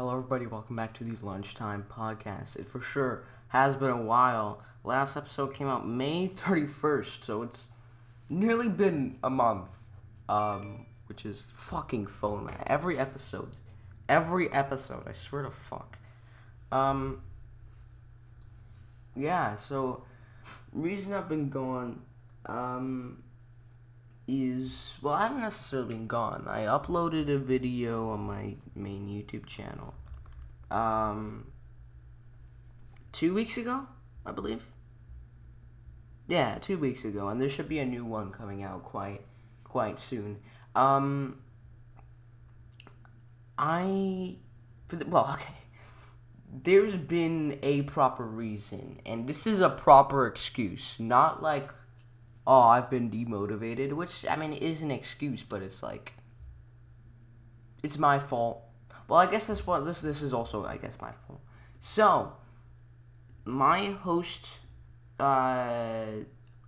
Hello, everybody. Welcome back to the lunchtime Podcast. It for sure has been a while. Last episode came out May 31st, so it's nearly been a month. Um, which is fucking phone, man. Every episode. Every episode, I swear to fuck. Um, yeah, so, reason I've been gone, um, is well, I haven't necessarily been gone. I uploaded a video on my main YouTube channel, um, two weeks ago, I believe. Yeah, two weeks ago, and there should be a new one coming out quite, quite soon. Um, I, for the, well, okay. There's been a proper reason, and this is a proper excuse, not like oh, I've been demotivated, which I mean is an excuse, but it's like it's my fault. Well, I guess this what this this is also I guess my fault. So, my host uh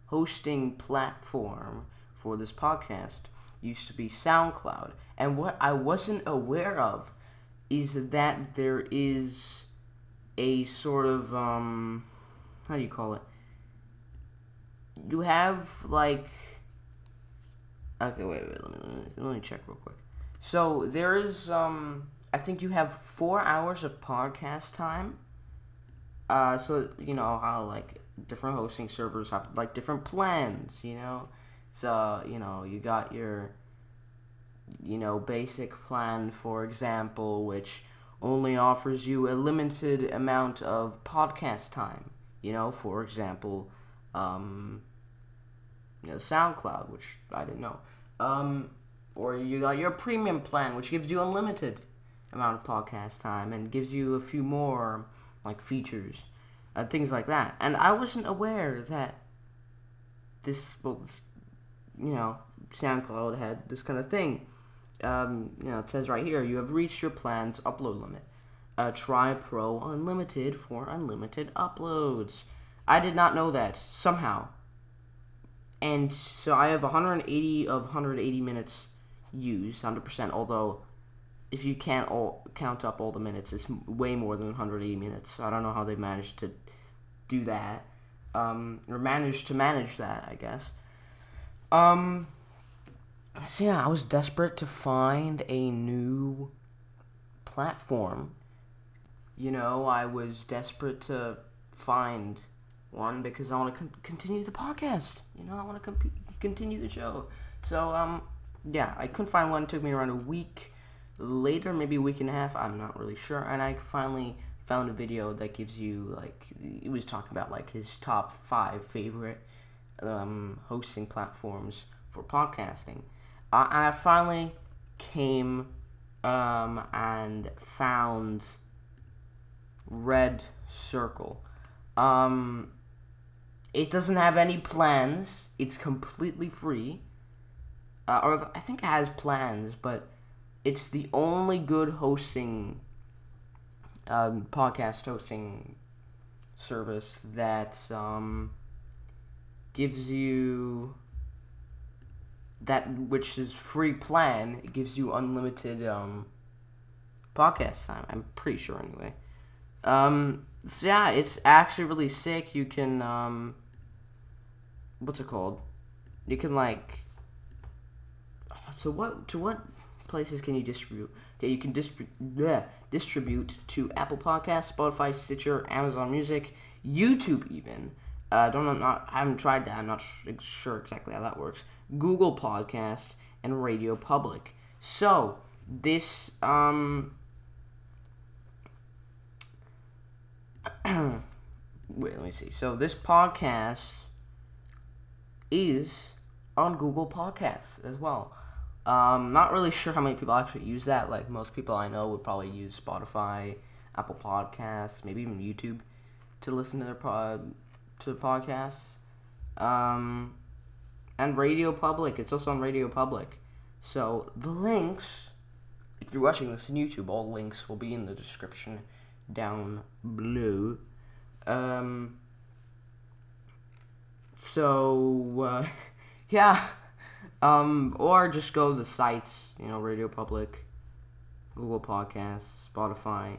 hosting platform for this podcast used to be SoundCloud. And what I wasn't aware of is that there is a sort of um how do you call it? You have like okay wait wait let me, let me let me check real quick. So there is um i think you have four hours of podcast time. Uh so you know how like different hosting servers have like different plans you know? So you know you got your you know basic plan for example which only offers you a limited amount of podcast time you know? For example um, you know, SoundCloud, which I didn't know. Um, or you got your premium plan, which gives you unlimited amount of podcast time and gives you a few more like features and things like that. And I wasn't aware that this, well, you know, SoundCloud had this kind of thing. Um, you know, it says right here, you have reached your plan's upload limit. Uh, try Pro Unlimited for unlimited uploads. I did not know that somehow. And so I have 180 of 180 minutes used, 100%. Although, if you can't all count up all the minutes, it's way more than 180 minutes. So I don't know how they managed to do that, um, or managed to manage that. I guess. Um. So yeah, I was desperate to find a new platform. You know, I was desperate to find one, because I want to con- continue the podcast. You know, I want to comp- continue the show. So, um, yeah, I couldn't find one. It took me around a week later, maybe a week and a half. I'm not really sure. And I finally found a video that gives you like he was talking about like his top five favorite um, hosting platforms for podcasting. Uh, and I finally came um, and found Red Circle. Um, it doesn't have any plans. It's completely free. Uh, or I think it has plans, but it's the only good hosting um, podcast hosting service that um, gives you that which is free plan. It gives you unlimited um, podcast time. I'm pretty sure anyway. Um, so yeah, it's actually really sick. You can um, what's it called? You can like. So what to what places can you distribute? Yeah, you can distribute distribute to Apple Podcasts, Spotify, Stitcher, Amazon Music, YouTube, even. Uh, don't know, not I haven't tried that. I'm not sure exactly how that works. Google Podcast and Radio Public. So this um. wait, let me see. So this podcast is on Google Podcasts as well. Um, not really sure how many people actually use that. Like most people I know would probably use Spotify, Apple Podcasts, maybe even YouTube to listen to their pod to the podcasts. Um, and Radio Public. It's also on Radio Public. So the links, if you're watching this on YouTube, all links will be in the description down below. Um, so uh, yeah, um, or just go to the sites, you know, Radio Public, Google Podcasts, Spotify,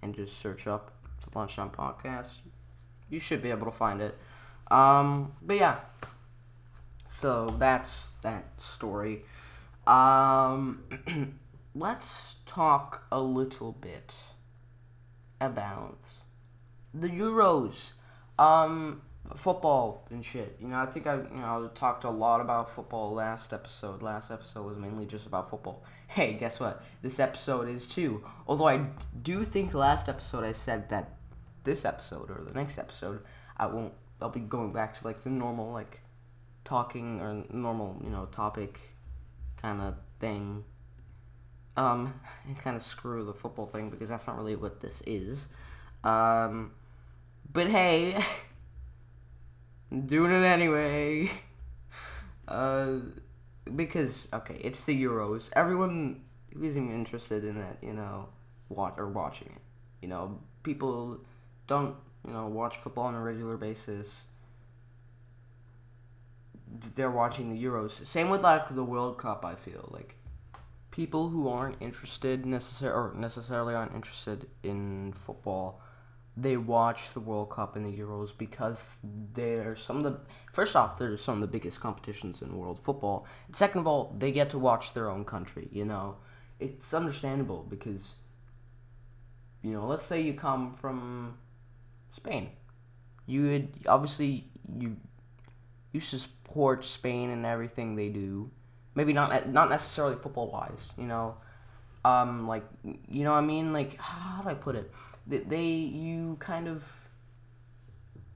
and just search up the Lunchtime Podcast. You should be able to find it. Um, but yeah, so that's that story. Um, let's talk a little bit about the Euros. Um, football and shit. You know, I think I you know talked a lot about football last episode. Last episode was mainly just about football. Hey, guess what? This episode is too. Although I do think last episode I said that this episode or the next episode I won't. I'll be going back to like the normal like talking or normal you know topic kind of thing. Um, and kind of screw the football thing because that's not really what this is. Um, but hey. Doing it anyway. Uh, because okay, it's the Euros. Everyone who's even interested in it, you know, watch or watching it. You know, people don't you know watch football on a regular basis. They're watching the Euros. Same with like the World Cup. I feel like people who aren't interested necessarily or necessarily aren't interested in football they watch the World Cup and the Euros because they're some of the first off they're some of the biggest competitions in world football. And second of all, they get to watch their own country. You know, it's understandable because you know, let's say you come from Spain, you would obviously you you support Spain and everything they do. Maybe not not necessarily football wise. You know, um, like you know what I mean. Like how do I put it? They, they you kind of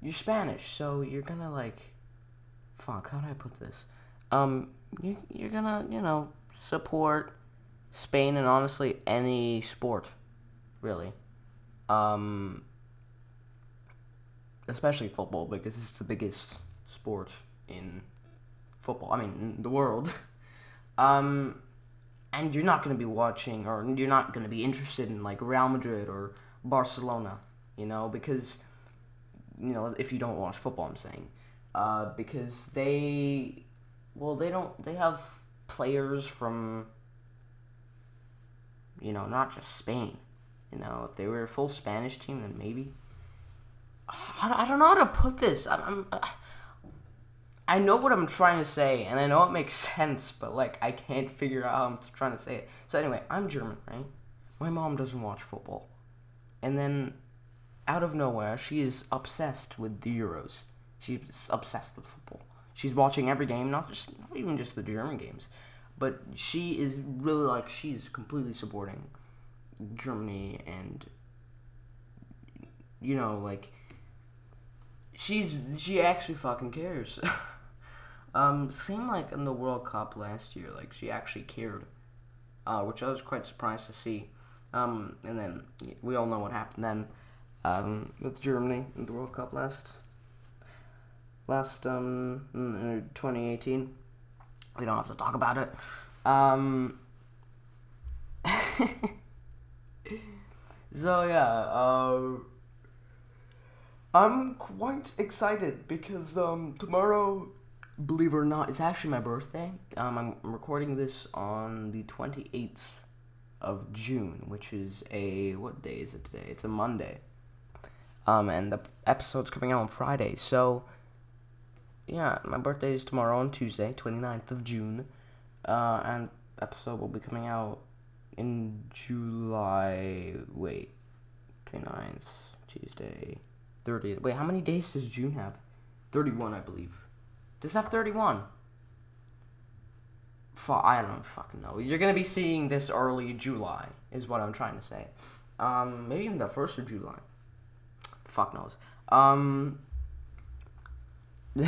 you're Spanish, so you're gonna like fuck, how do I put this? Um you you're gonna, you know, support Spain and honestly any sport, really. Um especially football because it's the biggest sport in football. I mean, the world. um and you're not going to be watching or you're not going to be interested in like Real Madrid or Barcelona, you know, because you know if you don't watch football, I'm saying, uh, because they, well, they don't. They have players from, you know, not just Spain. You know, if they were a full Spanish team, then maybe. I, I don't know how to put this. I'm, I'm uh, I know what I'm trying to say, and I know it makes sense, but like I can't figure out how I'm trying to say it. So anyway, I'm German, right? My mom doesn't watch football and then out of nowhere, she is obsessed with the Euros. She's obsessed with football. She's watching every game, not just not even just the German games, but she is really like she's completely supporting Germany and you know like she's she actually fucking cares. um, same like in the World Cup last year, like she actually cared, uh, which I was quite surprised to see. Um, and then we all know what happened then um, with Germany in the World Cup last last um, in 2018. We don't have to talk about it. Um, so yeah, uh, I'm quite excited because um, tomorrow, believe it or not, it's actually my birthday. Um, I'm recording this on the 28th of June, which is a what day is it today? It's a Monday. Um, and the episode's coming out on Friday. So, yeah, my birthday is tomorrow on Tuesday, 29th of June. Uh, and episode will be coming out in July. Wait, 29th, Tuesday, 30th. Wait, how many days does June have? 31, I believe. Does it have 31? I don't fucking know. You're gonna be seeing this early July, is what I'm trying to say. Um, maybe even the first of July. Fuck knows. Um,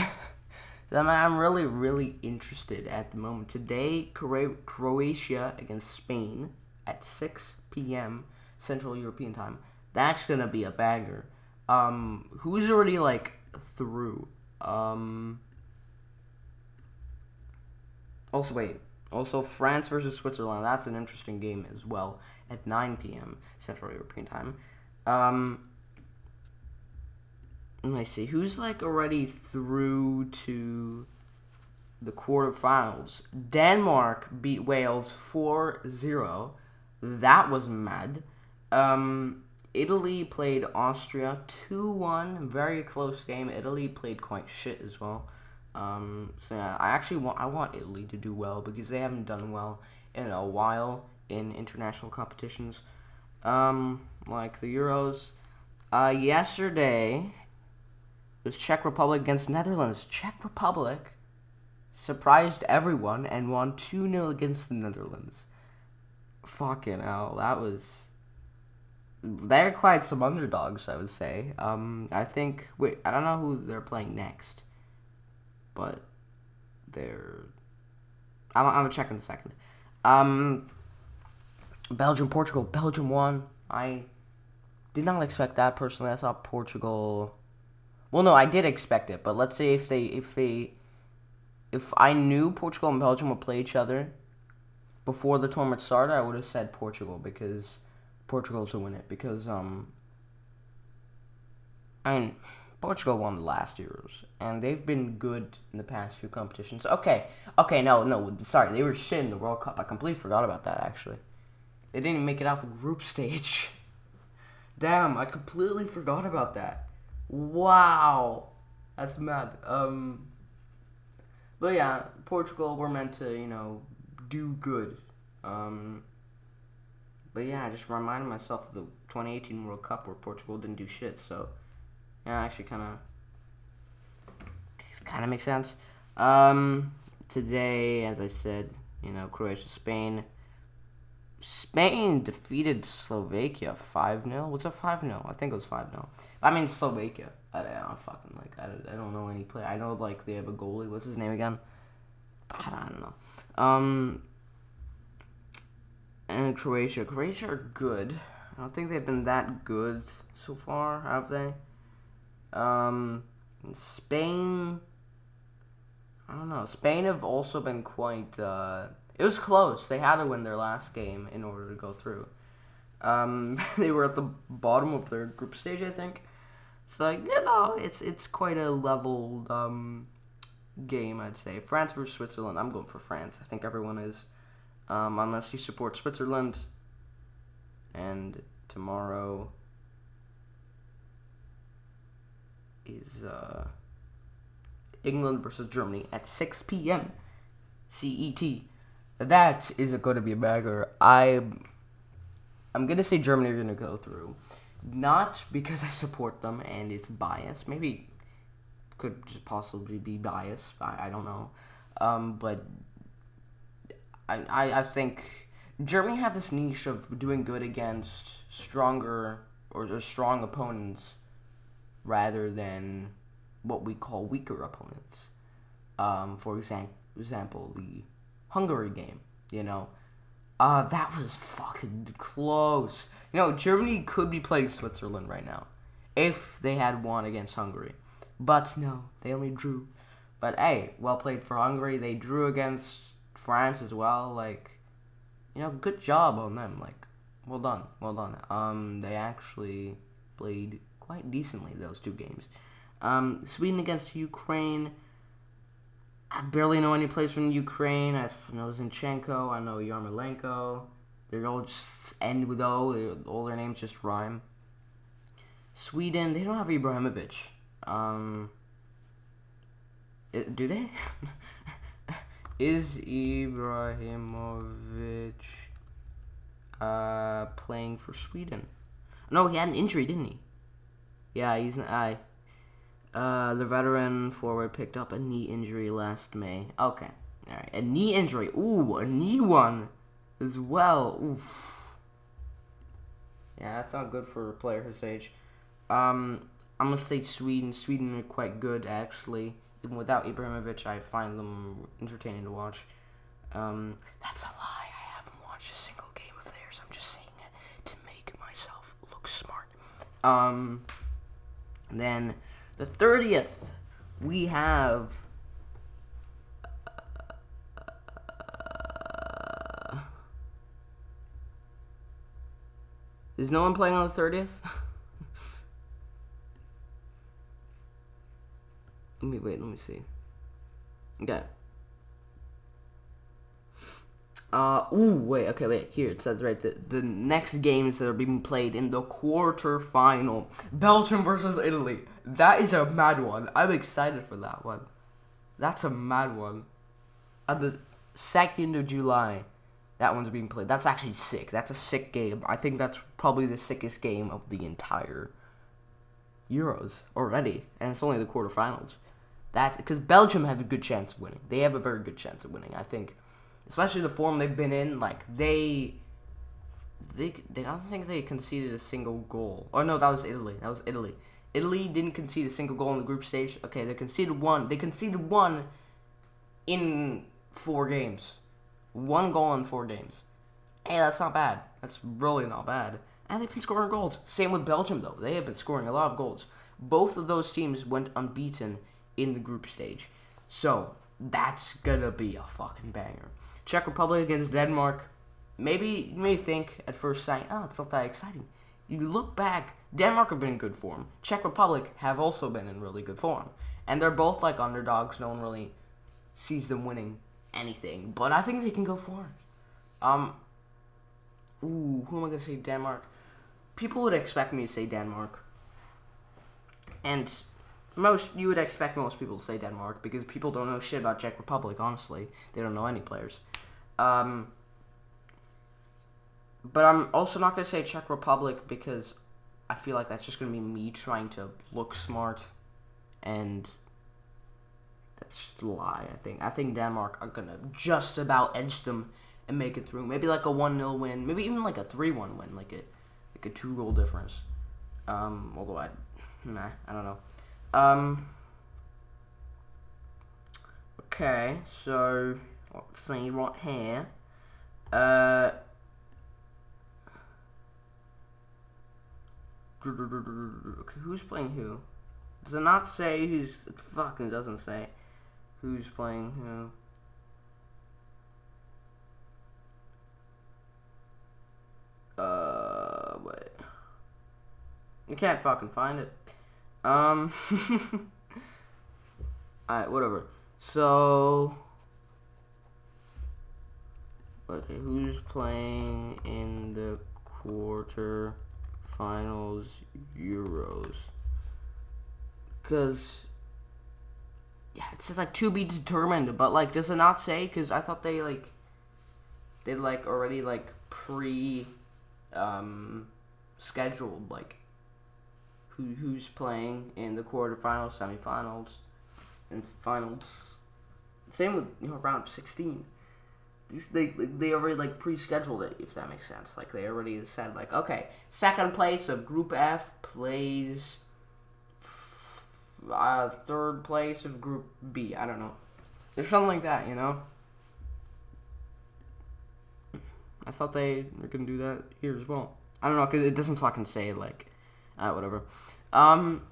I'm really, really interested at the moment. Today, Croatia against Spain at 6 p.m. Central European time. That's gonna be a banger. Um, who's already like through? Um, also, wait. Also, France versus Switzerland. That's an interesting game as well at 9 p.m. Central European time. Um, let me see. Who's like already through to the quarterfinals? Denmark beat Wales 4 0. That was mad. Um, Italy played Austria 2 1. Very close game. Italy played quite shit as well. Um, so yeah, I actually want I want Italy to do well because they haven't done well in a while in international competitions, um, like the Euros. Uh, yesterday it was Czech Republic against Netherlands. Czech Republic surprised everyone and won 2 0 against the Netherlands. Fucking hell, that was. They're quite some underdogs, I would say. Um, I think. Wait, I don't know who they're playing next. But they're. I'm, I'm gonna check in a second. Um, Belgium, Portugal. Belgium won. I did not expect that personally. I thought Portugal. Well, no, I did expect it, but let's say if they if they if I knew Portugal and Belgium would play each other before the tournament started, I would have said Portugal because Portugal to win it because um I Portugal won the last Euros and they've been good in the past few competitions. Okay, okay, no, no, sorry, they were shit in the World Cup. I completely forgot about that actually. They didn't make it out the group stage. Damn, I completely forgot about that. Wow, that's mad. Um, but yeah, Portugal were meant to, you know, do good. Um, but yeah, I just reminded myself of the 2018 World Cup where Portugal didn't do shit. So yeah, actually, kind of kind of makes sense. Um, today, as I said, you know, Croatia, Spain. Spain defeated Slovakia 5 0. What's a 5 0? I think it was 5 0. I mean, Slovakia. I, don't fucking like. I, I don't know any player. I know like they have a goalie. What's his name again? I don't know. Um, and Croatia. Croatia are good. I don't think they've been that good so far, have they? Um, Spain. I don't know. Spain have also been quite. Uh, it was close. They had to win their last game in order to go through. Um, they were at the bottom of their group stage, I think. So like, you know, it's it's quite a leveled um, game, I'd say. France versus Switzerland. I'm going for France. I think everyone is, um, unless you support Switzerland. And tomorrow is uh, England versus Germany at 6 p.m. CET. That is going to be a bagger. I I'm gonna say Germany are gonna go through, not because I support them and it's bias. Maybe could just possibly be bias. I, I don't know, um, but I, I I think Germany have this niche of doing good against stronger or strong opponents rather than what we call weaker opponents. Um, for example, example, the Hungary game. You know, uh, that was fucking close. You know, Germany could be playing Switzerland right now if they had won against Hungary, but no, they only drew. But hey, well played for Hungary. They drew against France as well. Like, you know, good job on them. Like, well done, well done. Um, they actually played quite decently those two games. Um, Sweden against Ukraine. I barely know any players from Ukraine. I know Zinchenko. I know Yarmolenko. They all just end with O. All their names just rhyme. Sweden, they don't have Ibrahimovic. Um, do they? Is Ibrahimovic uh, playing for Sweden? No, he had an injury, didn't he? Yeah, he's an I. Uh, the veteran forward picked up a knee injury last May. Okay, all right, a knee injury. Ooh, a knee one as well. Oof. Yeah, that's not good for a player his age. Um, I'm gonna say Sweden. Sweden are quite good actually. Even without Ibrahimovic, I find them entertaining to watch. Um, that's a lie. I haven't watched a single game of theirs. I'm just saying it to make myself look smart. Um. Then the 30th, we have. Uh, is no one playing on the 30th? let me wait, let me see. Okay. Uh, ooh, wait, okay, wait. Here it says right the the next games that are being played in the quarter final: Belgium versus Italy. That is a mad one. I'm excited for that one. That's a mad one. On the second of July, that one's being played. That's actually sick. That's a sick game. I think that's probably the sickest game of the entire Euros already, and it's only the quarterfinals. That's because Belgium have a good chance of winning. They have a very good chance of winning. I think, especially the form they've been in. Like they, they, they don't think they conceded a single goal. Oh no, that was Italy. That was Italy. Italy didn't concede a single goal in the group stage. Okay, they conceded one. They conceded one in four games. One goal in four games. Hey, that's not bad. That's really not bad. And they've been scoring goals. Same with Belgium, though. They have been scoring a lot of goals. Both of those teams went unbeaten in the group stage. So, that's gonna be a fucking banger. Czech Republic against Denmark. Maybe you may think at first sight, oh, it's not that exciting. You look back, Denmark have been in good form. Czech Republic have also been in really good form. And they're both like underdogs. No one really sees them winning anything. But I think they can go far. Um, ooh, who am I gonna say? Denmark. People would expect me to say Denmark. And most you would expect most people to say Denmark because people don't know shit about Czech Republic. Honestly, they don't know any players. Um, but I'm also not gonna say Czech Republic because I feel like that's just gonna be me trying to look smart, and that's just a lie. I think I think Denmark are gonna just about edge them and make it through. Maybe like a one 0 win, maybe even like a three one win, like a like a two goal difference. Um, although I, nah, I don't know. Um. Okay, so let's see right here. Uh. Who's playing who? Does it not say who's? It fucking doesn't say who's playing who. Uh, wait. You can't fucking find it. Um. Alright, whatever. So. Okay, who's playing in the quarter finals Euros? Because. Yeah, it says like to be determined, but like, does it not say? Because I thought they like. They like already like pre. Um. Scheduled like who who's playing in the quarterfinals, semifinals, and finals. Same with you know round sixteen. They they already like pre-scheduled it if that makes sense. Like they already said like okay, second place of Group F plays uh, third place of Group B. I don't know. There's something like that, you know. I thought they were gonna do that here as well. I don't know because it doesn't fucking say like, uh, whatever. Um,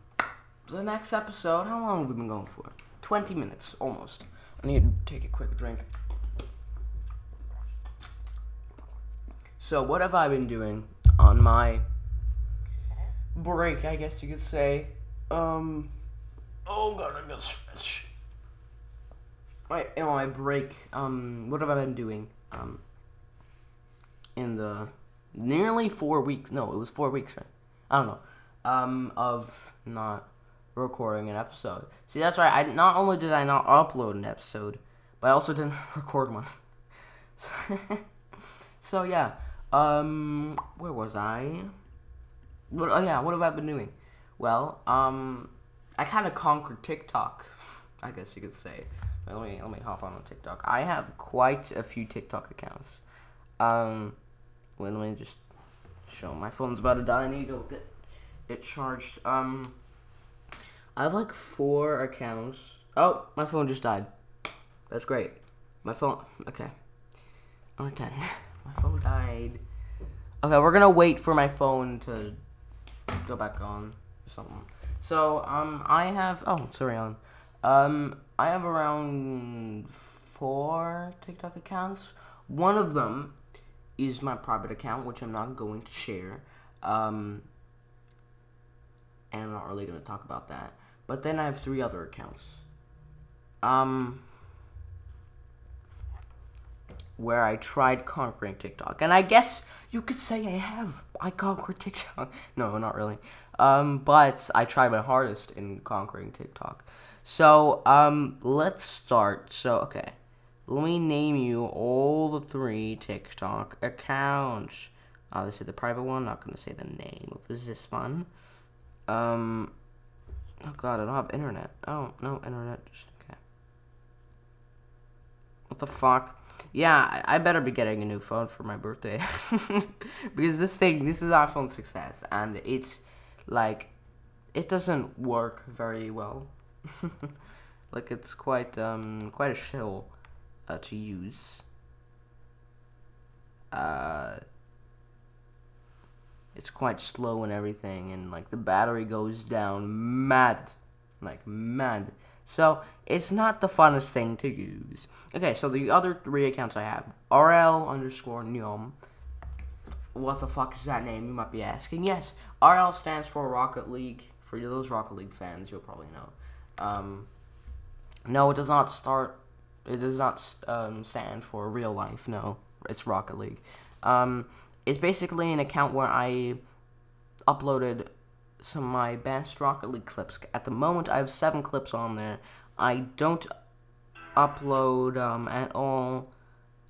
the next episode, how long have we been going for? 20 minutes, almost. I need to take a quick drink. So, what have I been doing on my break, I guess you could say? Um, oh god, I gotta stretch. My, on my break, um, what have I been doing? Um, in the nearly four weeks, no, it was four weeks, right? I don't know um, of not recording an episode. See, that's right. I not only did I not upload an episode, but I also didn't record one. so yeah, um, where was I? What, oh yeah, what have I been doing? Well, um, I kind of conquered TikTok, I guess you could say. Let me let me hop on on TikTok. I have quite a few TikTok accounts. Um, wait, let me just show my phone's about to die. I need to get it charged. Um, I have like four accounts. Oh, my phone just died. That's great. My phone. Okay. I'm ten. My phone died. Okay, we're gonna wait for my phone to go back on or something. So, um, I have. Oh, sorry, on. Um, I have around four TikTok accounts. One of them is my private account, which I'm not going to share. Um, and I'm not really going to talk about that. But then I have three other accounts. Um, where I tried conquering TikTok, and I guess you could say I have. I conquered TikTok. No, not really. Um, but I tried my hardest in conquering TikTok. So, um, let's start. So, okay. Let me name you all the three TikTok accounts. Obviously, the private one. Not gonna say the name this is fun. Um, oh god, I don't have internet. Oh no, internet. Just okay. What the fuck? Yeah, I better be getting a new phone for my birthday because this thing, this is iPhone 6s, and it's like it doesn't work very well. like it's quite um quite a shell uh, to use. Uh, it's quite slow and everything, and like the battery goes down mad, like mad. So it's not the funnest thing to use. Okay, so the other three accounts I have RL underscore Neom. What the fuck is that name? You might be asking. Yes, RL stands for Rocket League. For those Rocket League fans, you'll probably know. Um, no, it does not start. It does not um, stand for real life. No, it's Rocket League. Um, it's basically an account where I uploaded some of my best Rocket League clips. At the moment, I have seven clips on there. I don't upload um, at all.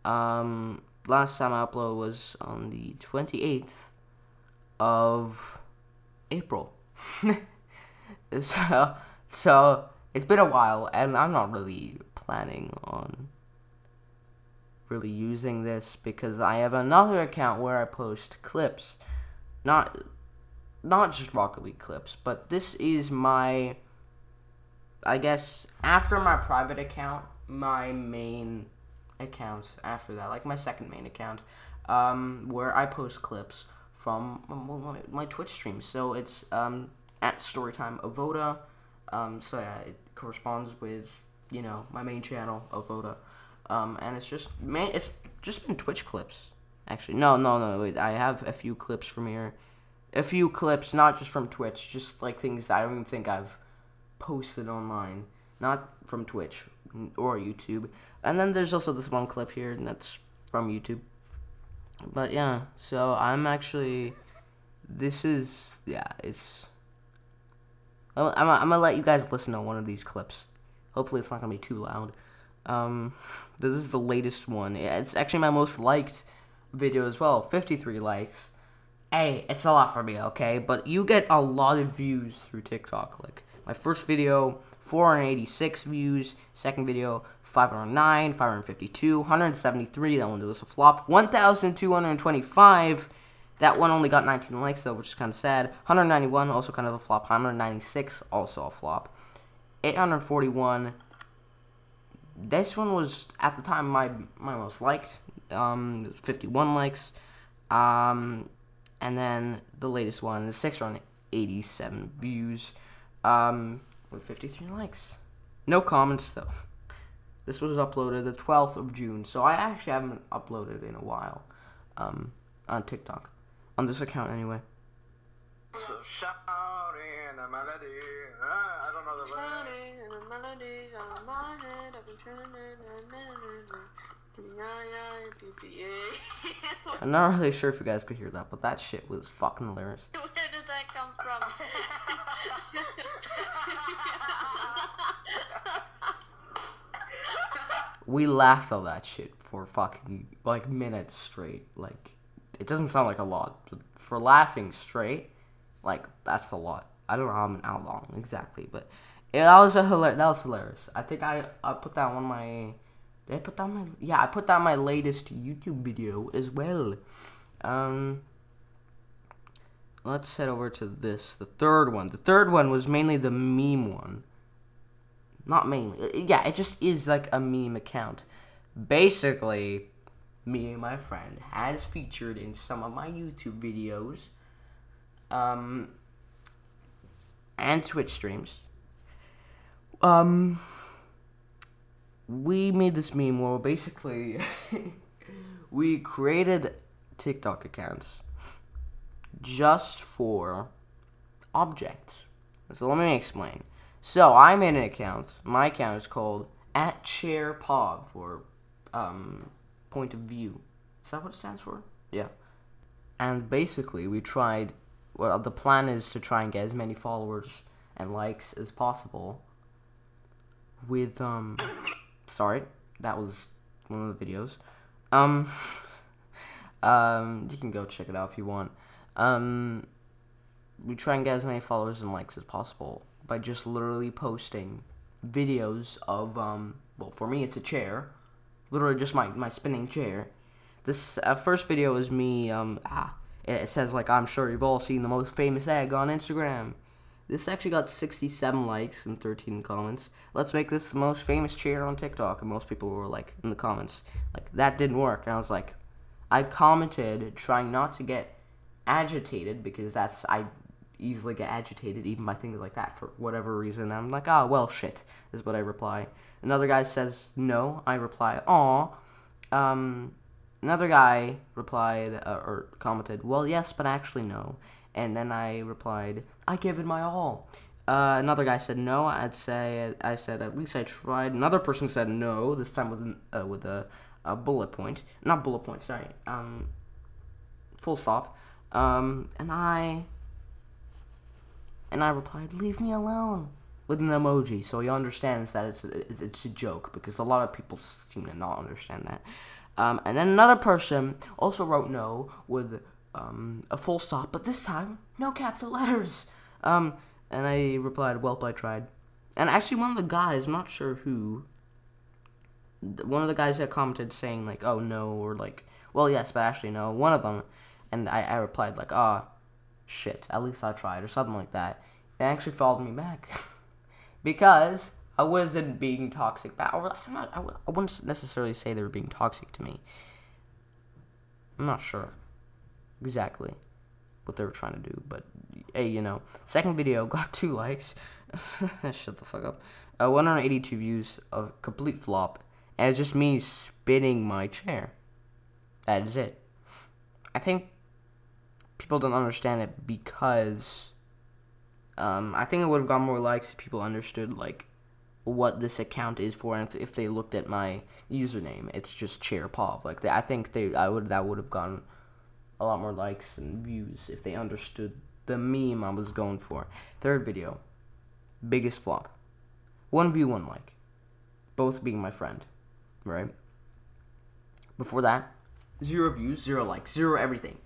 Um, last time I uploaded was on the 28th of April. so, so it's been a while, and I'm not really planning on really using this because I have another account where I post clips, not not just Rocket League clips, but this is my I guess after my private account, my main accounts after that, like my second main account, um, where I post clips from my, my Twitch streams. So it's um, at Storytime Avoda. Um, so yeah, it corresponds with you know my main channel Avoda. Um, and it's just man, it's just been Twitch clips. Actually, no, no, no. Wait, I have a few clips from here, a few clips, not just from Twitch, just like things I don't even think I've posted online, not from Twitch or YouTube. And then there's also this one clip here, and that's from YouTube. But yeah, so I'm actually, this is yeah, it's. I'm, I'm, I'm gonna let you guys listen to one of these clips. Hopefully, it's not gonna be too loud. Um, this is the latest one. It's actually my most liked video as well. 53 likes. Hey, it's a lot for me, okay? But you get a lot of views through TikTok. Like, my first video, 486 views. Second video, 509, 552, 173. That one was a flop. 1,225. That one only got 19 likes, though, which is kind of sad. 191, also kind of a flop. 196, also a flop. 841 this one was at the time my my most liked. Um, 51 likes. Um, and then the latest one is 687 views. Um, with 53 likes. No comments though. This was uploaded the 12th of June, so I actually haven't uploaded in a while. Um, on TikTok, on this account anyway. So shouting a melody. I don't know the Shouting and the melodies on my head. I've been turning. I'm not really sure if you guys could hear that, but that shit was fucking hilarious. Where did that come from? we laughed all that shit for fucking like minutes straight. Like, it doesn't sound like a lot, but for laughing straight, like that's a lot. I don't know how, how long exactly, but yeah, that was a hilar- That was hilarious. I think I I put that on my. Did I put that my? Yeah, I put that my latest YouTube video as well. Um. Let's head over to this, the third one. The third one was mainly the meme one. Not mainly. Yeah, it just is like a meme account. Basically, me and my friend has featured in some of my YouTube videos um, and Twitch streams. Um, we made this meme where basically we created TikTok accounts just for objects. So let me explain. So I made an account. My account is called at chair pov or um point of view. Is that what it stands for? Yeah. And basically, we tried. Well, the plan is to try and get as many followers and likes as possible. With um, sorry, that was one of the videos. Um, um, you can go check it out if you want. Um, we try and get as many followers and likes as possible by just literally posting videos of um, well, for me it's a chair, literally just my my spinning chair. This uh, first video is me um ah it says like I'm sure you've all seen the most famous egg on Instagram. This actually got 67 likes and 13 comments. Let's make this the most famous chair on TikTok. And most people were like in the comments, like that didn't work. And I was like, I commented trying not to get agitated because that's I easily get agitated even by things like that for whatever reason. I'm like, ah, oh, well, shit is what I reply. Another guy says no. I reply, aw. Um, another guy replied uh, or commented, well, yes, but actually no. And then I replied, I gave it my all. Uh, another guy said no. I'd say I said at least I tried. Another person said no. This time with uh, with a, a bullet point, not bullet point. Sorry. Um, full stop. Um, and I and I replied, "Leave me alone." With an emoji, so he understands that it's a, it's a joke because a lot of people seem to not understand that. Um, and then another person also wrote no with um, a full stop, but this time no capital letters. Um, and I replied, "Welp, I tried." And actually, one of the guys, I'm not sure who, one of the guys that commented saying like, "Oh no," or like, "Well, yes, but actually no." One of them, and I, I replied like, "Ah, oh, shit, at least I tried," or something like that. They actually followed me back because I wasn't being toxic back. I'm not. I, I wouldn't necessarily say they were being toxic to me. I'm not sure exactly what they were trying to do, but hey, you know, second video got two likes. Shut the fuck up. Uh, 182 views of complete flop, and it's just me spinning my chair. That is it. I think people don't understand it because um, I think it would have got more likes if people understood like what this account is for, and if, if they looked at my username, it's just chairpov. Like they, I think they, I would that would have gotten a lot more likes and views if they understood the meme I was going for. Third video, biggest flop, one view, one like, both being my friend, right? Before that, zero views, zero likes, zero everything.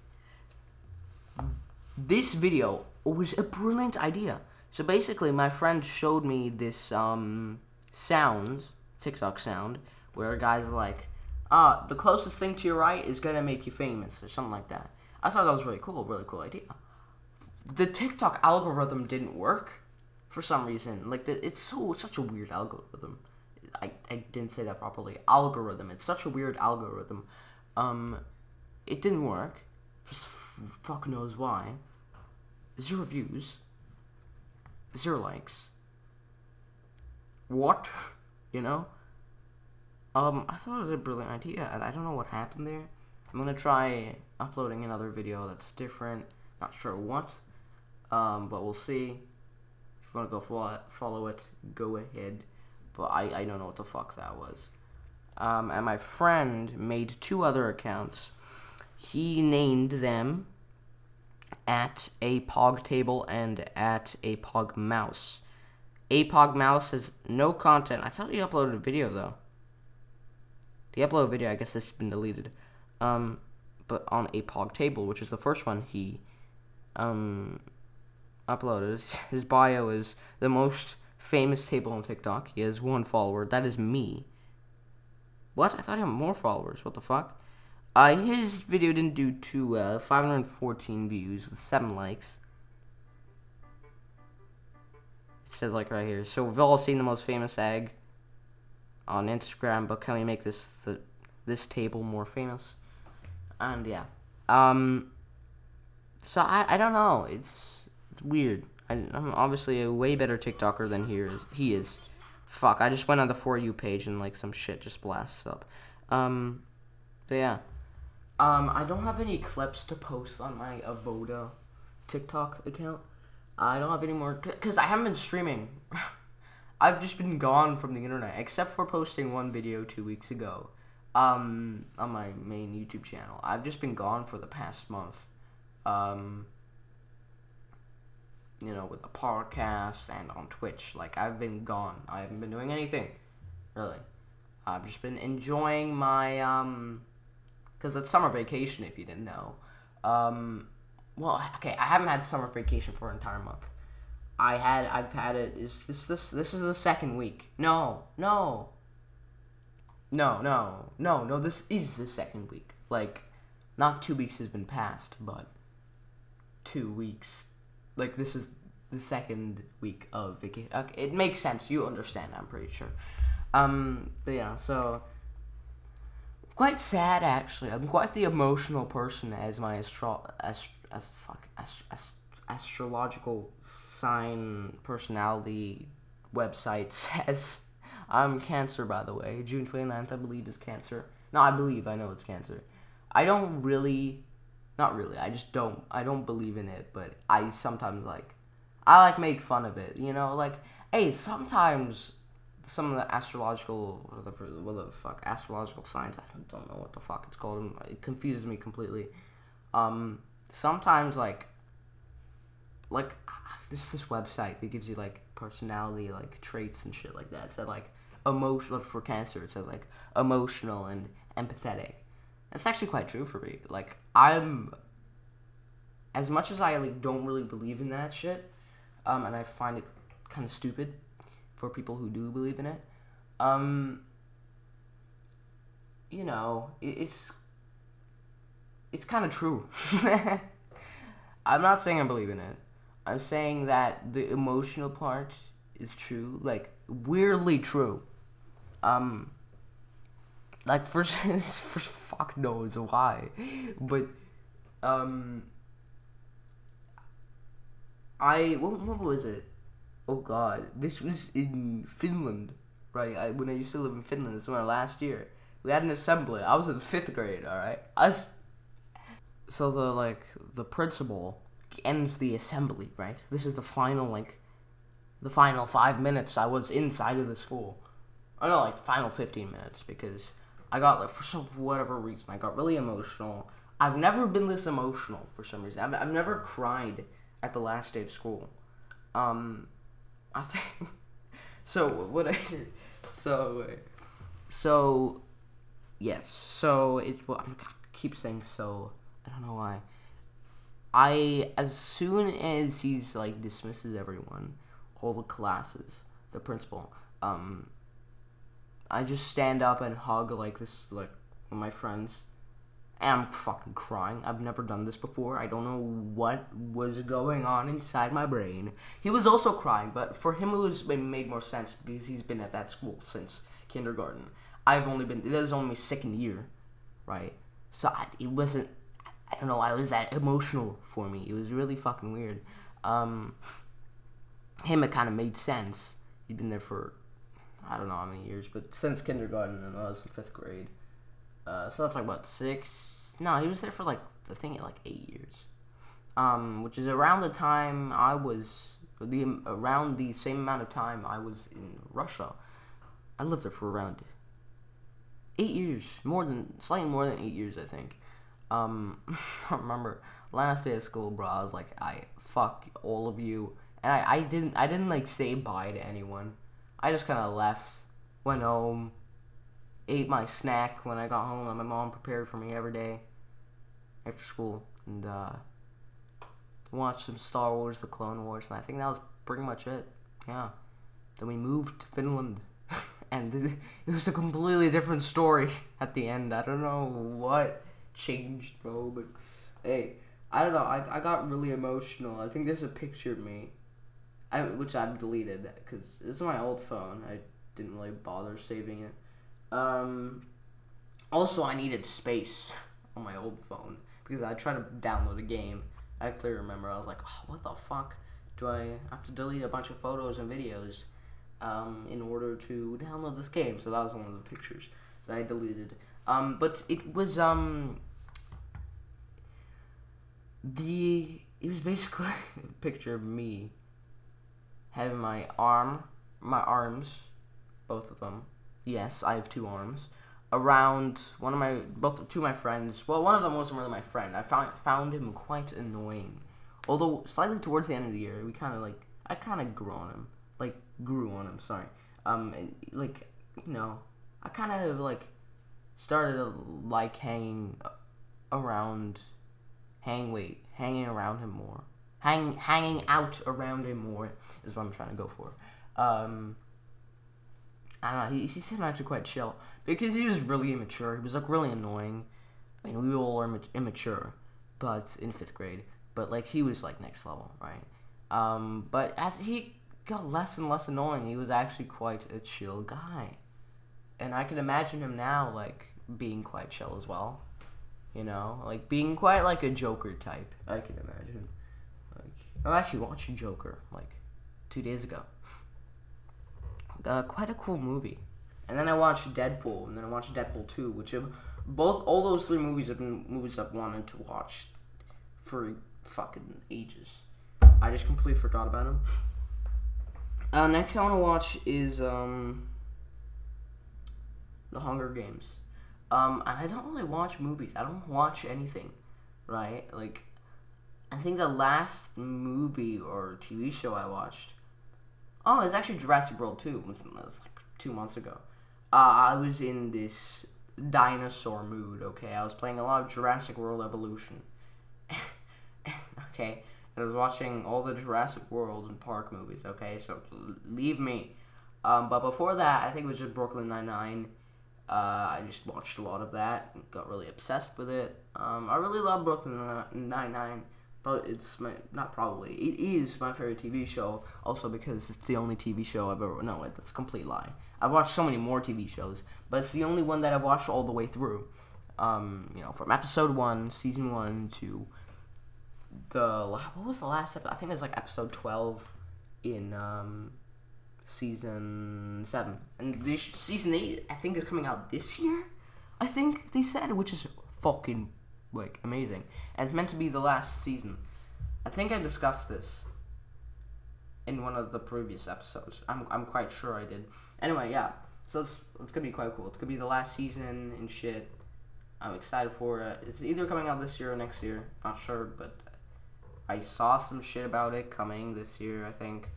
This video was a brilliant idea. So basically, my friend showed me this um, sound, TikTok sound, where guy's like, ah, the closest thing to your right is gonna make you famous, or something like that. I thought that was really cool, really cool idea. The TikTok algorithm didn't work for some reason. Like, the, it's so such a weird algorithm. I, I didn't say that properly. Algorithm. It's such a weird algorithm. Um, it didn't work. Just fuck knows why zero views, zero likes. What? You know? Um, I thought it was a brilliant idea, and I don't know what happened there. I'm gonna try uploading another video that's different. Not sure what, um, but we'll see. If you wanna go follow follow it go ahead. But I, I don't know what the fuck that was. Um, and my friend made two other accounts. He named them at a pog table and at a pog mouse. A pog mouse has no content. I thought he uploaded a video though. The upload video, I guess this has been deleted. Um, but on a pog table, which is the first one he um uploaded, his bio is the most famous table on TikTok. He has one follower. That is me. What? I thought he had more followers. What the fuck? Uh, his video didn't do too well. 514 views with 7 likes. It says like right here. So we've all seen the most famous egg on Instagram, but can we make this the, this table more famous? And yeah. Um so I I don't know. It's, it's weird. I, am obviously a way better TikToker than he is. He is. Fuck, I just went on the For You page and like some shit just blasts up. Um, so yeah. Um, I don't have any clips to post on my Avoda TikTok account. I don't have any more because I haven't been streaming. I've just been gone from the internet, except for posting one video two weeks ago. um, on my main YouTube channel. I've just been gone for the past month. Um, you know, with the podcast and on Twitch. Like, I've been gone. I haven't been doing anything, really. I've just been enjoying my, um, because it's summer vacation, if you didn't know. Um, well, okay, I haven't had summer vacation for an entire month. I had, I've had it, is this, this, this is the second week. No, no. No, no, no, no, this is the second week. Like, not two weeks has been passed, but two weeks like this is the second week of vacation. Okay, it makes sense. You understand. I'm pretty sure. Um, but yeah, so quite sad actually. I'm quite the emotional person as my astro as as fuck as, as astrological sign personality website says. I'm Cancer, by the way. June 29th, I believe, is Cancer. No, I believe. I know it's Cancer. I don't really not really. I just don't. I don't believe in it, but I sometimes like. I like make fun of it. You know, like hey, sometimes some of the astrological what the, what the fuck astrological signs. I don't know what the fuck it's called. It confuses me completely. Um, sometimes like like this this website that gives you like personality like traits and shit like that. It said like emotional for cancer. It says like emotional and empathetic. That's actually quite true for me. Like I'm as much as I like don't really believe in that shit, um, and I find it kind of stupid for people who do believe in it. Um, you know, it, it's it's kind of true. I'm not saying I believe in it. I'm saying that the emotional part is true, like weirdly true. Um, like for for fuck knows why, but um, I what, what was it? Oh God, this was in Finland, right? I, when I used to live in Finland, this was my last year. We had an assembly. I was in fifth grade. All right, us. So the like the principal ends the assembly, right? This is the final like, the final five minutes I was inside of the school. I know like final fifteen minutes because I got like for some whatever reason I got really emotional. I've never been this emotional for some reason. I've, I've never cried at the last day of school. Um, I think so. What I so so yes. So it well, I keep saying so. I don't know why. I as soon as he's like dismisses everyone, all the classes, the principal, um, I just stand up and hug like this like my friends. And I'm fucking crying. I've never done this before. I don't know what was going on inside my brain. He was also crying, but for him it was it made more sense because he's been at that school since kindergarten. I've only been this is only second year, right? So I, it wasn't. I don't know. I was that emotional for me. It was really fucking weird. Um, him it kind of made sense. He'd been there for I don't know how many years, but since kindergarten and I was in fifth grade. Uh, so that's like what six? No, he was there for like the thing at like eight years, um, which is around the time I was the around the same amount of time I was in Russia. I lived there for around eight years, more than slightly more than eight years, I think. Um, I remember last day of school, bro. I was like, I fuck all of you, and I, I didn't I didn't like say bye to anyone. I just kind of left, went home, ate my snack when I got home that my mom prepared for me every day after school, and uh, watched some Star Wars: The Clone Wars, and I think that was pretty much it. Yeah. Then we moved to Finland, and it was a completely different story at the end. I don't know what changed, bro, but hey, I don't know. I, I got really emotional. I think there's a picture of me I, which I've deleted because it's my old phone. I didn't really bother saving it. Um, also, I needed space on my old phone because I tried to download a game. I clearly remember I was like, oh, what the fuck? Do I have to delete a bunch of photos and videos um, in order to download this game? So that was one of the pictures that I deleted. Um, but it was um the it was basically a picture of me having my arm, my arms, both of them. Yes, I have two arms. around one of my both two of my friends. Well, one of them wasn't really my friend. I found found him quite annoying. Although slightly towards the end of the year, we kind of like I kind of grew on him, like grew on him. Sorry, um, and like you know, I kind of like started to like hanging around, hang wait, hanging around him more, hang hanging out around him more is what I'm trying to go for. Um, I don't know. He, he seemed actually quite chill because he was really immature. He was like really annoying. I mean, we all are immature, but in fifth grade. But like he was like next level, right? Um, but as he got less and less annoying, he was actually quite a chill guy, and I can imagine him now like being quite chill as well. You know, like being quite like a Joker type. I can imagine. Like I actually watched Joker like two days ago. Uh, quite a cool movie. And then I watched Deadpool, and then I watched Deadpool two, which have both all those three movies have been movies I've wanted to watch for fucking ages. I just completely forgot about them. Uh, next I want to watch is um, The Hunger Games. Um, and I don't really watch movies. I don't watch anything, right? Like, I think the last movie or TV show I watched. Oh, it's actually Jurassic World 2. It was, like two months ago. Uh, I was in this dinosaur mood, okay? I was playing a lot of Jurassic World Evolution. okay? I was watching all the Jurassic World and Park movies, okay? So leave me. Um, but before that, I think it was just Brooklyn Nine-Nine. Uh, I just watched a lot of that and got really obsessed with it. Um, I really love Brooklyn Nine-Nine. But it's my not probably it is my favorite TV show. Also because it's the only TV show I've ever no, that's a complete lie. I've watched so many more TV shows, but it's the only one that I've watched all the way through. Um, you know, from episode one, season one to the what was the last episode? I think it was like episode twelve in um, season seven, and this season eight I think is coming out this year. I think they said, which is fucking like amazing, and it's meant to be the last season. I think I discussed this in one of the previous episodes. I'm I'm quite sure I did. Anyway, yeah. So it's it's gonna be quite cool. It's gonna be the last season and shit. I'm excited for it. It's either coming out this year or next year. Not sure, but I saw some shit about it coming this year. I think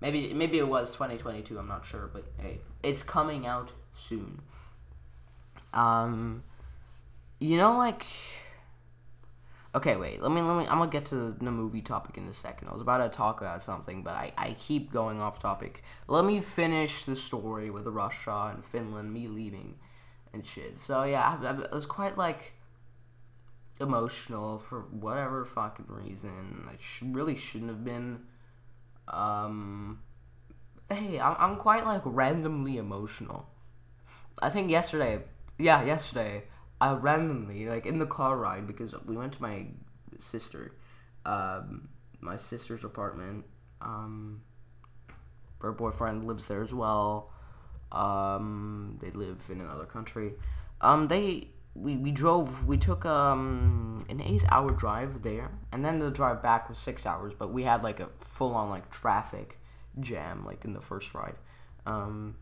maybe maybe it was 2022. I'm not sure, but hey, it's coming out soon. Um, you know, like. Okay, wait. Let me let me. I'm gonna get to the movie topic in a second. I was about to talk about something, but I I keep going off topic. Let me finish the story with Russia and Finland, me leaving, and shit. So yeah, I, I was quite like emotional for whatever fucking reason. I sh- really shouldn't have been. Um, hey, I'm, I'm quite like randomly emotional. I think yesterday, yeah, yesterday, I randomly, like in the car ride, because we went to my sister, um, my sister's apartment. Um, her boyfriend lives there as well. Um, they live in another country. Um, they we, we drove we took um an eight hour drive there and then the drive back was six hours but we had like a full on like traffic jam like in the first ride. Um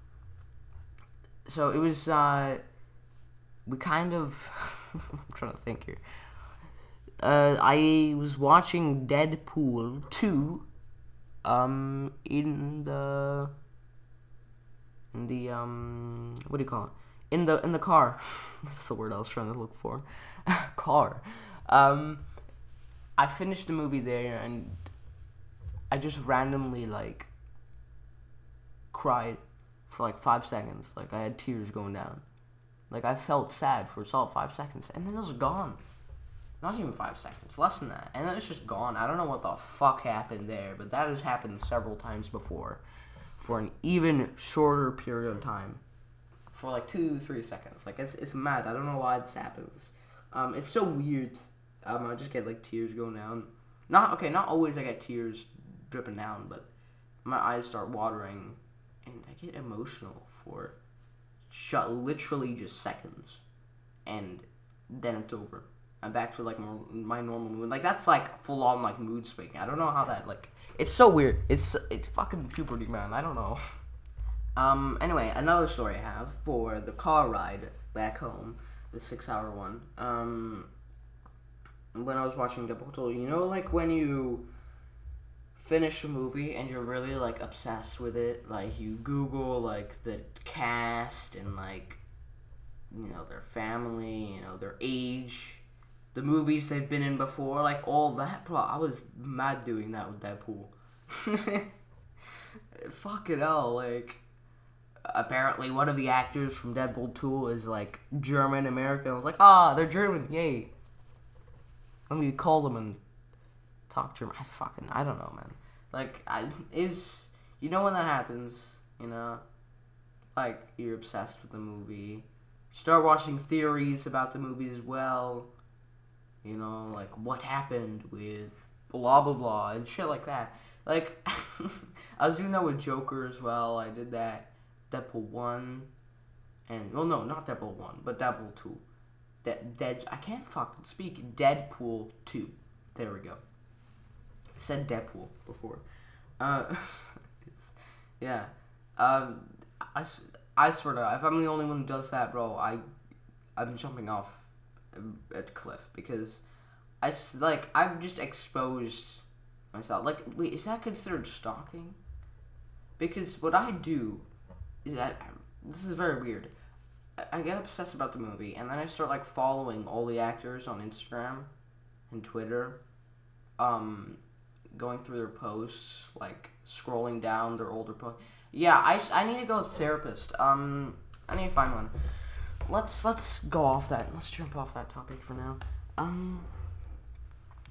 so it was uh we kind of i'm trying to think here. Uh i was watching deadpool 2 um in the in the um what do you call it in the in the car. That's the word I was trying to look for. car. Um, I finished the movie there and I just randomly like cried for like five seconds. Like I had tears going down. Like I felt sad for solid five seconds, and then it was gone. Not even five seconds, less than that, and then it's just gone. I don't know what the fuck happened there, but that has happened several times before, for an even shorter period of time for like two, three seconds. Like it's it's mad. I don't know why this happens. Um, it's so weird. Um, I just get like tears going down. Not okay. Not always. I get tears dripping down, but my eyes start watering, and I get emotional for shut literally just seconds, and then it's over. I'm back to like my normal mood. Like that's like full on like mood swing. I don't know how that like. It's so weird. It's it's fucking puberty, man. I don't know. Um, anyway, another story I have for the car ride back home, the six-hour one. Um, when I was watching Deadpool 2, you know, like when you finish a movie and you're really like obsessed with it, like you Google like the cast and like you know their family, you know their age, the movies they've been in before, like all that. Bro, I was mad doing that with Deadpool. Fuck it all, like apparently one of the actors from Deadpool 2 is like German American. I was like, ah, they're German, yay. Let me call them and talk German. I fucking, I don't know, man. Like, I is you know when that happens, you know, like you're obsessed with the movie. Start watching theories about the movie as well. You know, like what happened with blah blah blah and shit like that. Like, I was doing that with Joker as well. I did that Deadpool one, and well, no, not Deadpool one, but Deadpool two. Dead, dead. I can't fucking speak. Deadpool two. There we go. I said Deadpool before. Uh, yeah. Um, I, I swear to if I'm the only one who does that, bro, I, I'm jumping off a cliff because I like I've just exposed myself. Like, wait, is that considered stalking? Because what I do that this is very weird. I, get obsessed about the movie, and then I start like following all the actors on Instagram and Twitter, um, going through their posts, like scrolling down their older posts. Yeah, I, I need to go therapist. Um, I need to find one. Let's let's go off that. Let's jump off that topic for now. Um.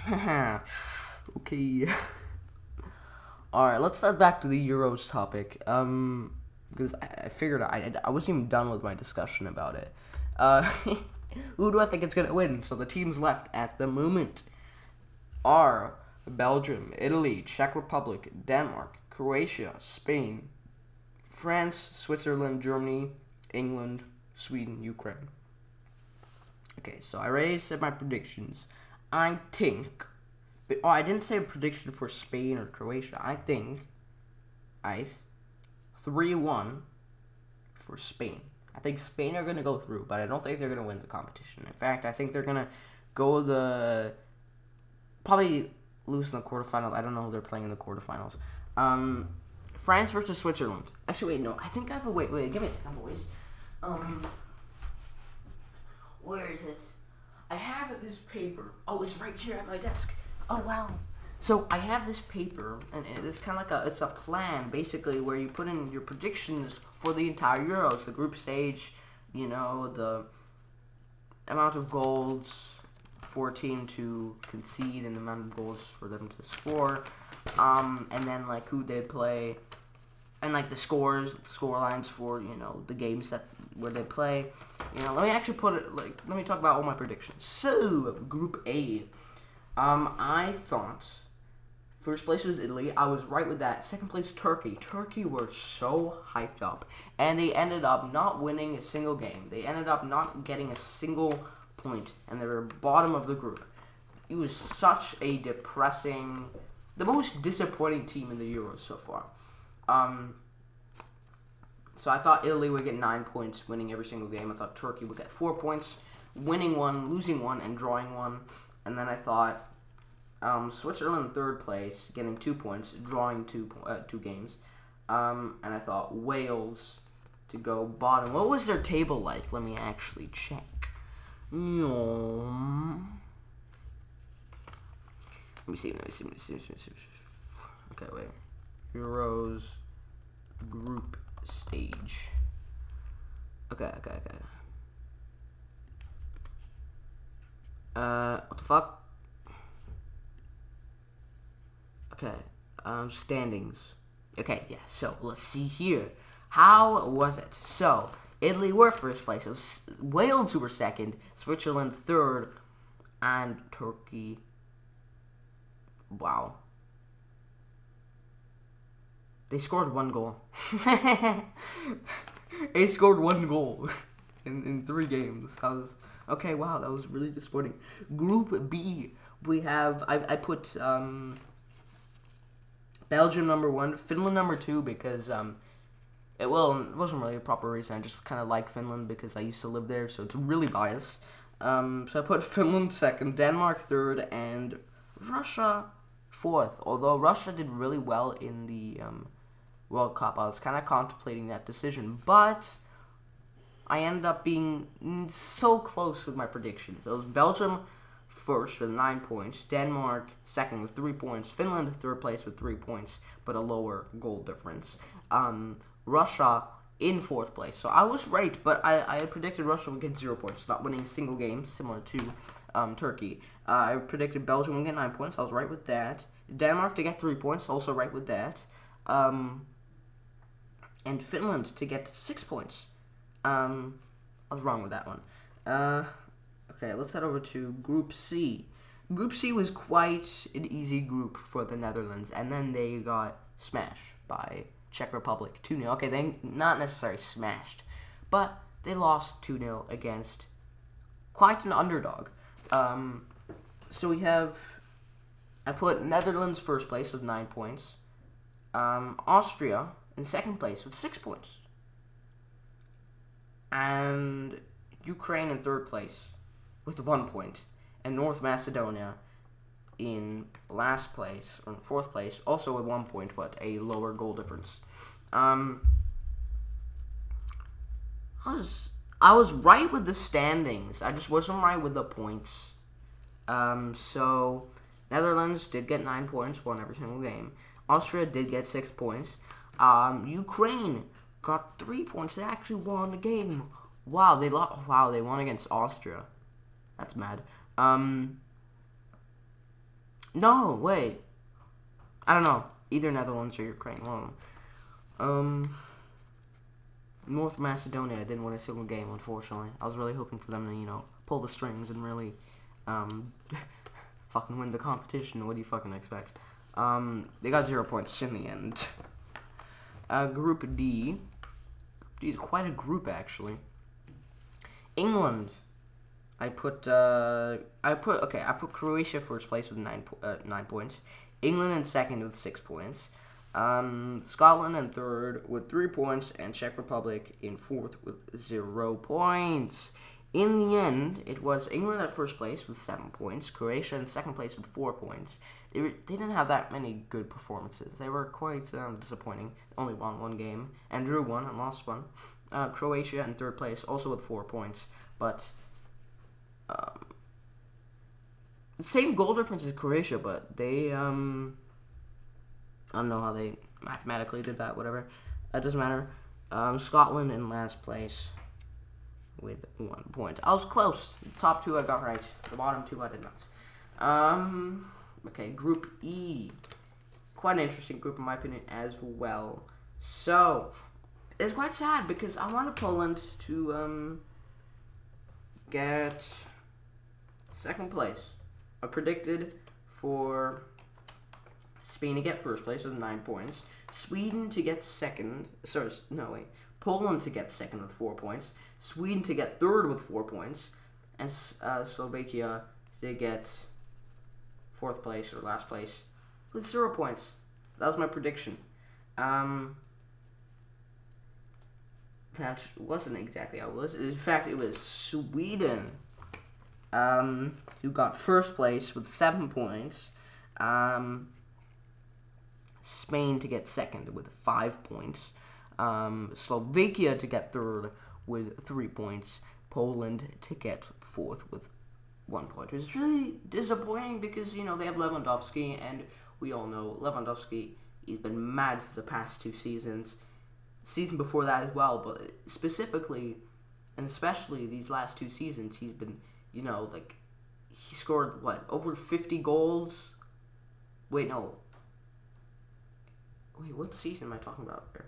okay. All right, let's start back to the Euros topic. Um, because I, figured I, I wasn't even done with my discussion about it. Uh, who do I think it's gonna win? So the teams left at the moment are Belgium, Italy, Czech Republic, Denmark, Croatia, Spain, France, Switzerland, Germany, England, Sweden, Ukraine. Okay, so I already said my predictions. I think. Oh, I didn't say a prediction for Spain or Croatia. I think. I 3 1 for Spain. I think Spain are going to go through, but I don't think they're going to win the competition. In fact, I think they're going to go the. Probably lose in the quarterfinals. I don't know who they're playing in the quarterfinals. Um, France versus Switzerland. Actually, wait, no. I think I have a. Wait, wait, give me a second, boys. Um. Where is it? I have this paper. Oh, it's right here at my desk. Oh, wow. So I have this paper, and it's kind of like a it's a plan basically where you put in your predictions for the entire Euros, the group stage, you know the amount of goals for a team to concede and the amount of goals for them to score, um, and then like who they play, and like the scores, score lines for you know the games that where they play. You know, let me actually put it like let me talk about all my predictions. So Group A, um, I thought First place was Italy. I was right with that. Second place, Turkey. Turkey were so hyped up. And they ended up not winning a single game. They ended up not getting a single point. And they were bottom of the group. It was such a depressing, the most disappointing team in the Euros so far. Um, so I thought Italy would get nine points, winning every single game. I thought Turkey would get four points, winning one, losing one, and drawing one. And then I thought um, Switzerland third place, getting two points, drawing two uh, two games, um, and I thought Wales to go bottom. What was their table like? Let me actually check. Let me see. Let me see. Let me see. Let me see. Okay, wait. Euros group stage. Okay, okay, okay. Uh, what the fuck? Okay, um, standings. Okay, yeah, so let's see here. How was it? So, Italy were first place, Wales were second, Switzerland third, and Turkey. Wow. They scored one goal. they scored one goal in, in three games. That was okay. Wow, that was really disappointing. Group B, we have I, I put um Belgium number one, Finland number two because um, It well, it wasn't really a proper reason. I just kind of like Finland because I used to live there, so it's really biased. Um, so I put Finland second, Denmark third, and Russia fourth. Although Russia did really well in the um, World Cup, I was kind of contemplating that decision, but I ended up being so close with my predictions. It was Belgium first with nine points, Denmark second with three points, Finland third place with three points, but a lower goal difference. Um, Russia in fourth place. So I was right, but I, I predicted Russia would get zero points, not winning a single game, similar to um, Turkey. Uh, I predicted Belgium would get nine points. I was right with that. Denmark to get three points, also right with that. Um, and Finland to get six points. Um, I was wrong with that one. Uh, okay, let's head over to Group C. Group C was quite an easy group for the Netherlands, and then they got smashed by Czech Republic 2 0. Okay, they not necessarily smashed, but they lost 2 0 against quite an underdog. Um, so we have, I put Netherlands first place with 9 points, um, Austria in second place with 6 points and Ukraine in third place with one point, and North Macedonia in last place or in fourth place, also with one point, but a lower goal difference. Um, I was I was right with the standings. I just wasn't right with the points. Um, so Netherlands did get nine points, won every single game. Austria did get six points. Um, Ukraine got three points. They actually won the game. Wow, they. Wow, they won against Austria. That's mad. Um. No, wait. I don't know. Either Netherlands or Ukraine. One of them. Um. North Macedonia didn't win a single game, unfortunately. I was really hoping for them to, you know, pull the strings and really, um, fucking win the competition. What do you fucking expect? Um, they got zero points in the end. Uh, group D. D is quite a group, actually. England. I put uh, I put okay. I put Croatia first place with nine uh, nine points. England in second with six points. Um, Scotland in third with three points, and Czech Republic in fourth with zero points. In the end, it was England at first place with seven points, Croatia in second place with four points. They, were, they didn't have that many good performances. They were quite um, disappointing. Only won one game and drew one and lost one. Uh, Croatia in third place, also with four points, but um, same goal difference as Croatia, but they um, I don't know how they mathematically did that. Whatever, that doesn't matter. Um, Scotland in last place with one point. I was close. The top two I got right. The bottom two I did not. Um, okay, Group E. Quite an interesting group in my opinion as well. So, it's quite sad because I wanted Poland to um, get second place. I predicted for Spain to get first place with nine points, Sweden to get second. Sorry, no wait. Poland to get second with four points, Sweden to get third with four points, and uh, Slovakia to get fourth place or last place with zero points. That was my prediction. Um, that wasn't exactly how it was. In fact, it was Sweden um, who got first place with seven points. Um, Spain to get second with five points um, Slovakia to get third with three points, Poland to get fourth with one point, is really disappointing because you know they have Lewandowski, and we all know Lewandowski. He's been mad for the past two seasons, season before that as well, but specifically and especially these last two seasons, he's been you know like he scored what over fifty goals. Wait, no. Wait, what season am I talking about here?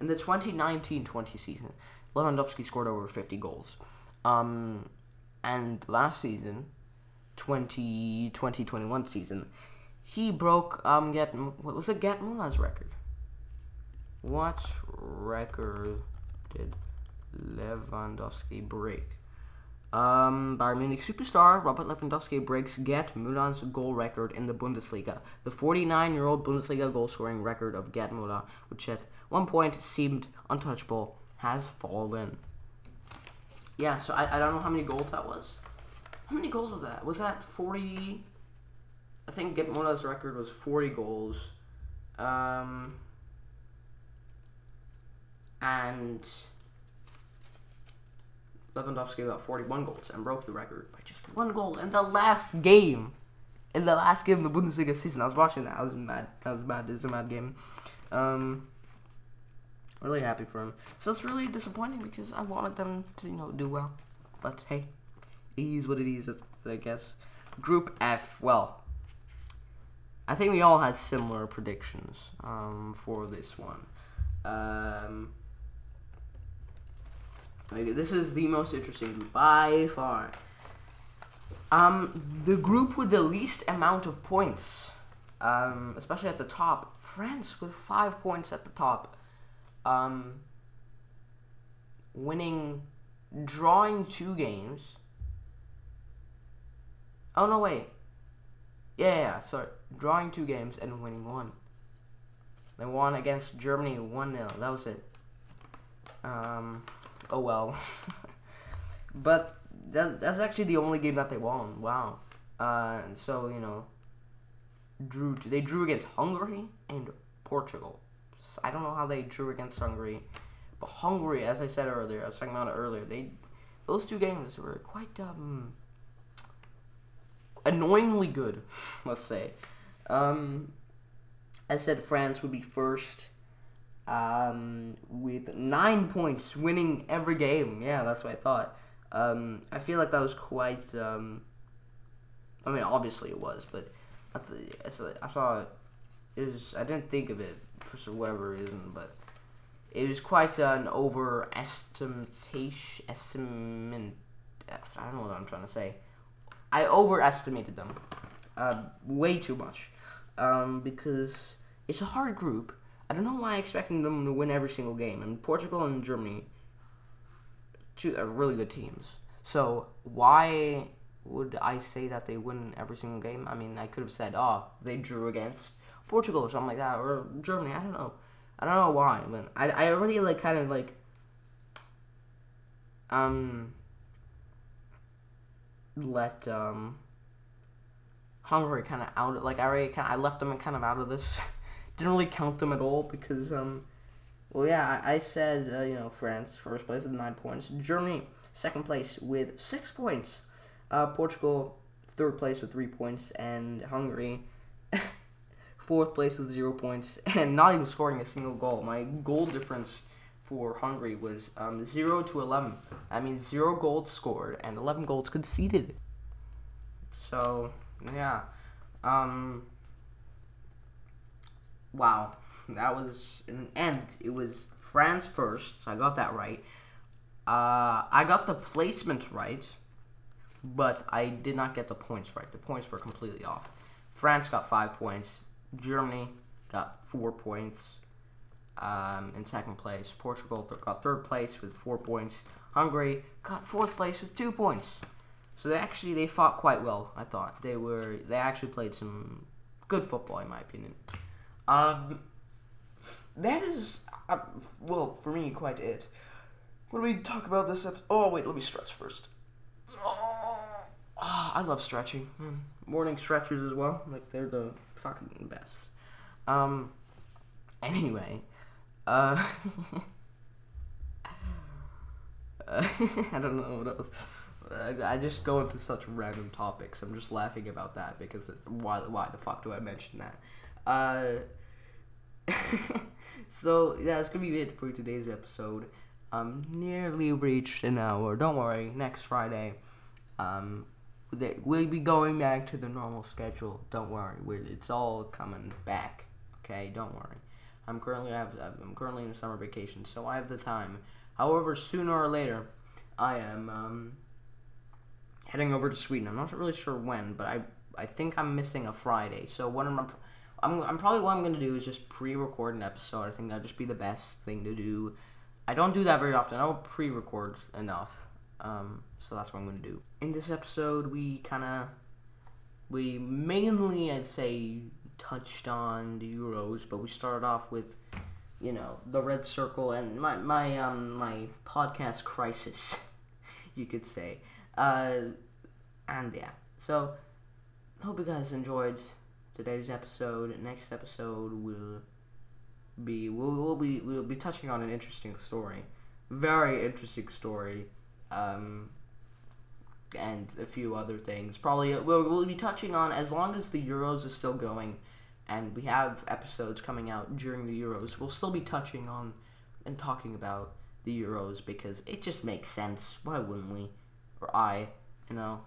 In the 2019-20 season, Lewandowski scored over 50 goals. Um, and last season, 2020-21 season, he broke um get what was it Gerd Muller's record? What record did Lewandowski break? Um, Bayern Munich superstar Robert Lewandowski breaks Gerd Müller's goal record in the Bundesliga. The 49-year-old Bundesliga goal-scoring record of Gerd Müller, which at one point seemed untouchable, has fallen. Yeah, so I, I don't know how many goals that was. How many goals was that? Was that 40? I think Gerd Müller's record was 40 goals. Um, and Lewandowski got 41 goals and broke the record by just one goal in the last game. In the last game of the Bundesliga season, I was watching that. I was mad. I was mad. It was a mad game. Um, really happy for him. So it's really disappointing because I wanted them to, you know, do well. But hey, it is what it is. I guess. Group F. Well, I think we all had similar predictions um, for this one. Um, this is the most interesting group by far. Um, the group with the least amount of points, um, especially at the top. France with five points at the top. Um, winning, drawing two games. Oh no, wait. Yeah, yeah, yeah, sorry. Drawing two games and winning one. They won against Germany 1 0. That was it. Um, oh well. but that, that's actually the only game that they won. Wow. Uh, so you know, drew to, they drew against Hungary and Portugal. So I don't know how they drew against Hungary, but Hungary, as I said earlier, I was talking about it earlier. They those two games were quite um annoyingly good. Let's say. Um, I said France would be first um, with nine points, winning every game. Yeah, that's what I thought. Um, I feel like that was quite. Um, I mean, obviously it was, but I, th- I thought it was. I didn't think of it for whatever reason, but it was quite an overestimation. Estimate. I don't know what I'm trying to say. I overestimated them, uh, way too much, um, because it's a hard group I don't know why I'm expecting them to win every single game. And Portugal and Germany, two are really good teams. So why would I say that they win every single game? I mean, I could have said, oh, they drew against Portugal or something like that, or Germany. I don't know. I don't know why, but I, I already like kind of like um let um Hungary kind of out. Like I already kind I left them kind of out of this. didn't really count them at all because, um, well, yeah, I, I said, uh, you know, France, first place with nine points. Germany, second place with six points. Uh, Portugal, third place with three points. And Hungary, fourth place with zero points. And not even scoring a single goal. My goal difference for Hungary was um, 0 to 11. That means 0 goals scored and 11 goals conceded. So, yeah. Um, wow, that was an end. It was France first, so I got that right. Uh, I got the placement right, but I did not get the points right. The points were completely off. France got five points. Germany got four points um, in second place. Portugal th- got third place with four points. Hungary got fourth place with two points. So they actually they fought quite well. I thought they were they actually played some good football in my opinion. Um, that is, uh, well, for me, quite it. What do we talk about this episode? Oh, wait, let me stretch first. Oh, I love stretching. Mm. Morning stretchers as well. Like, they're the fucking best. Um, anyway, uh, I don't know what else. I just go into such random topics. I'm just laughing about that because why? Why the fuck do I mention that? Uh, so yeah, that's gonna be it for today's episode. Um, nearly reached an hour. Don't worry. Next Friday, um, we'll be going back to the normal schedule. Don't worry. We're, it's all coming back. Okay. Don't worry. I'm currently I have I'm currently in summer vacation, so I have the time. However, sooner or later, I am um, heading over to Sweden. I'm not really sure when, but I I think I'm missing a Friday. So what am I? I'm, I'm probably what I'm gonna do is just pre-record an episode. I think that'd just be the best thing to do. I don't do that very often. I don't pre-record enough. Um, so that's what I'm gonna do. In this episode, we kind of, we mainly, I'd say, touched on the Euros, but we started off with, you know, the red circle and my my um my podcast crisis, you could say. Uh, and yeah, so hope you guys enjoyed today's episode. Next episode will be we'll, we'll be we'll be touching on an interesting story, very interesting story, um, and a few other things. Probably we'll, we'll be touching on as long as the Euros is still going, and we have episodes coming out during the Euros. We'll still be touching on and talking about the Euros because it just makes sense. Why wouldn't we? Or I, you know.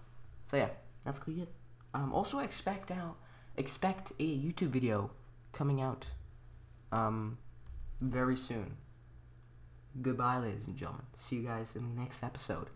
So yeah, that's gonna be it. Um, also expect out expect a YouTube video coming out um, very soon. Goodbye, ladies and gentlemen. See you guys in the next episode.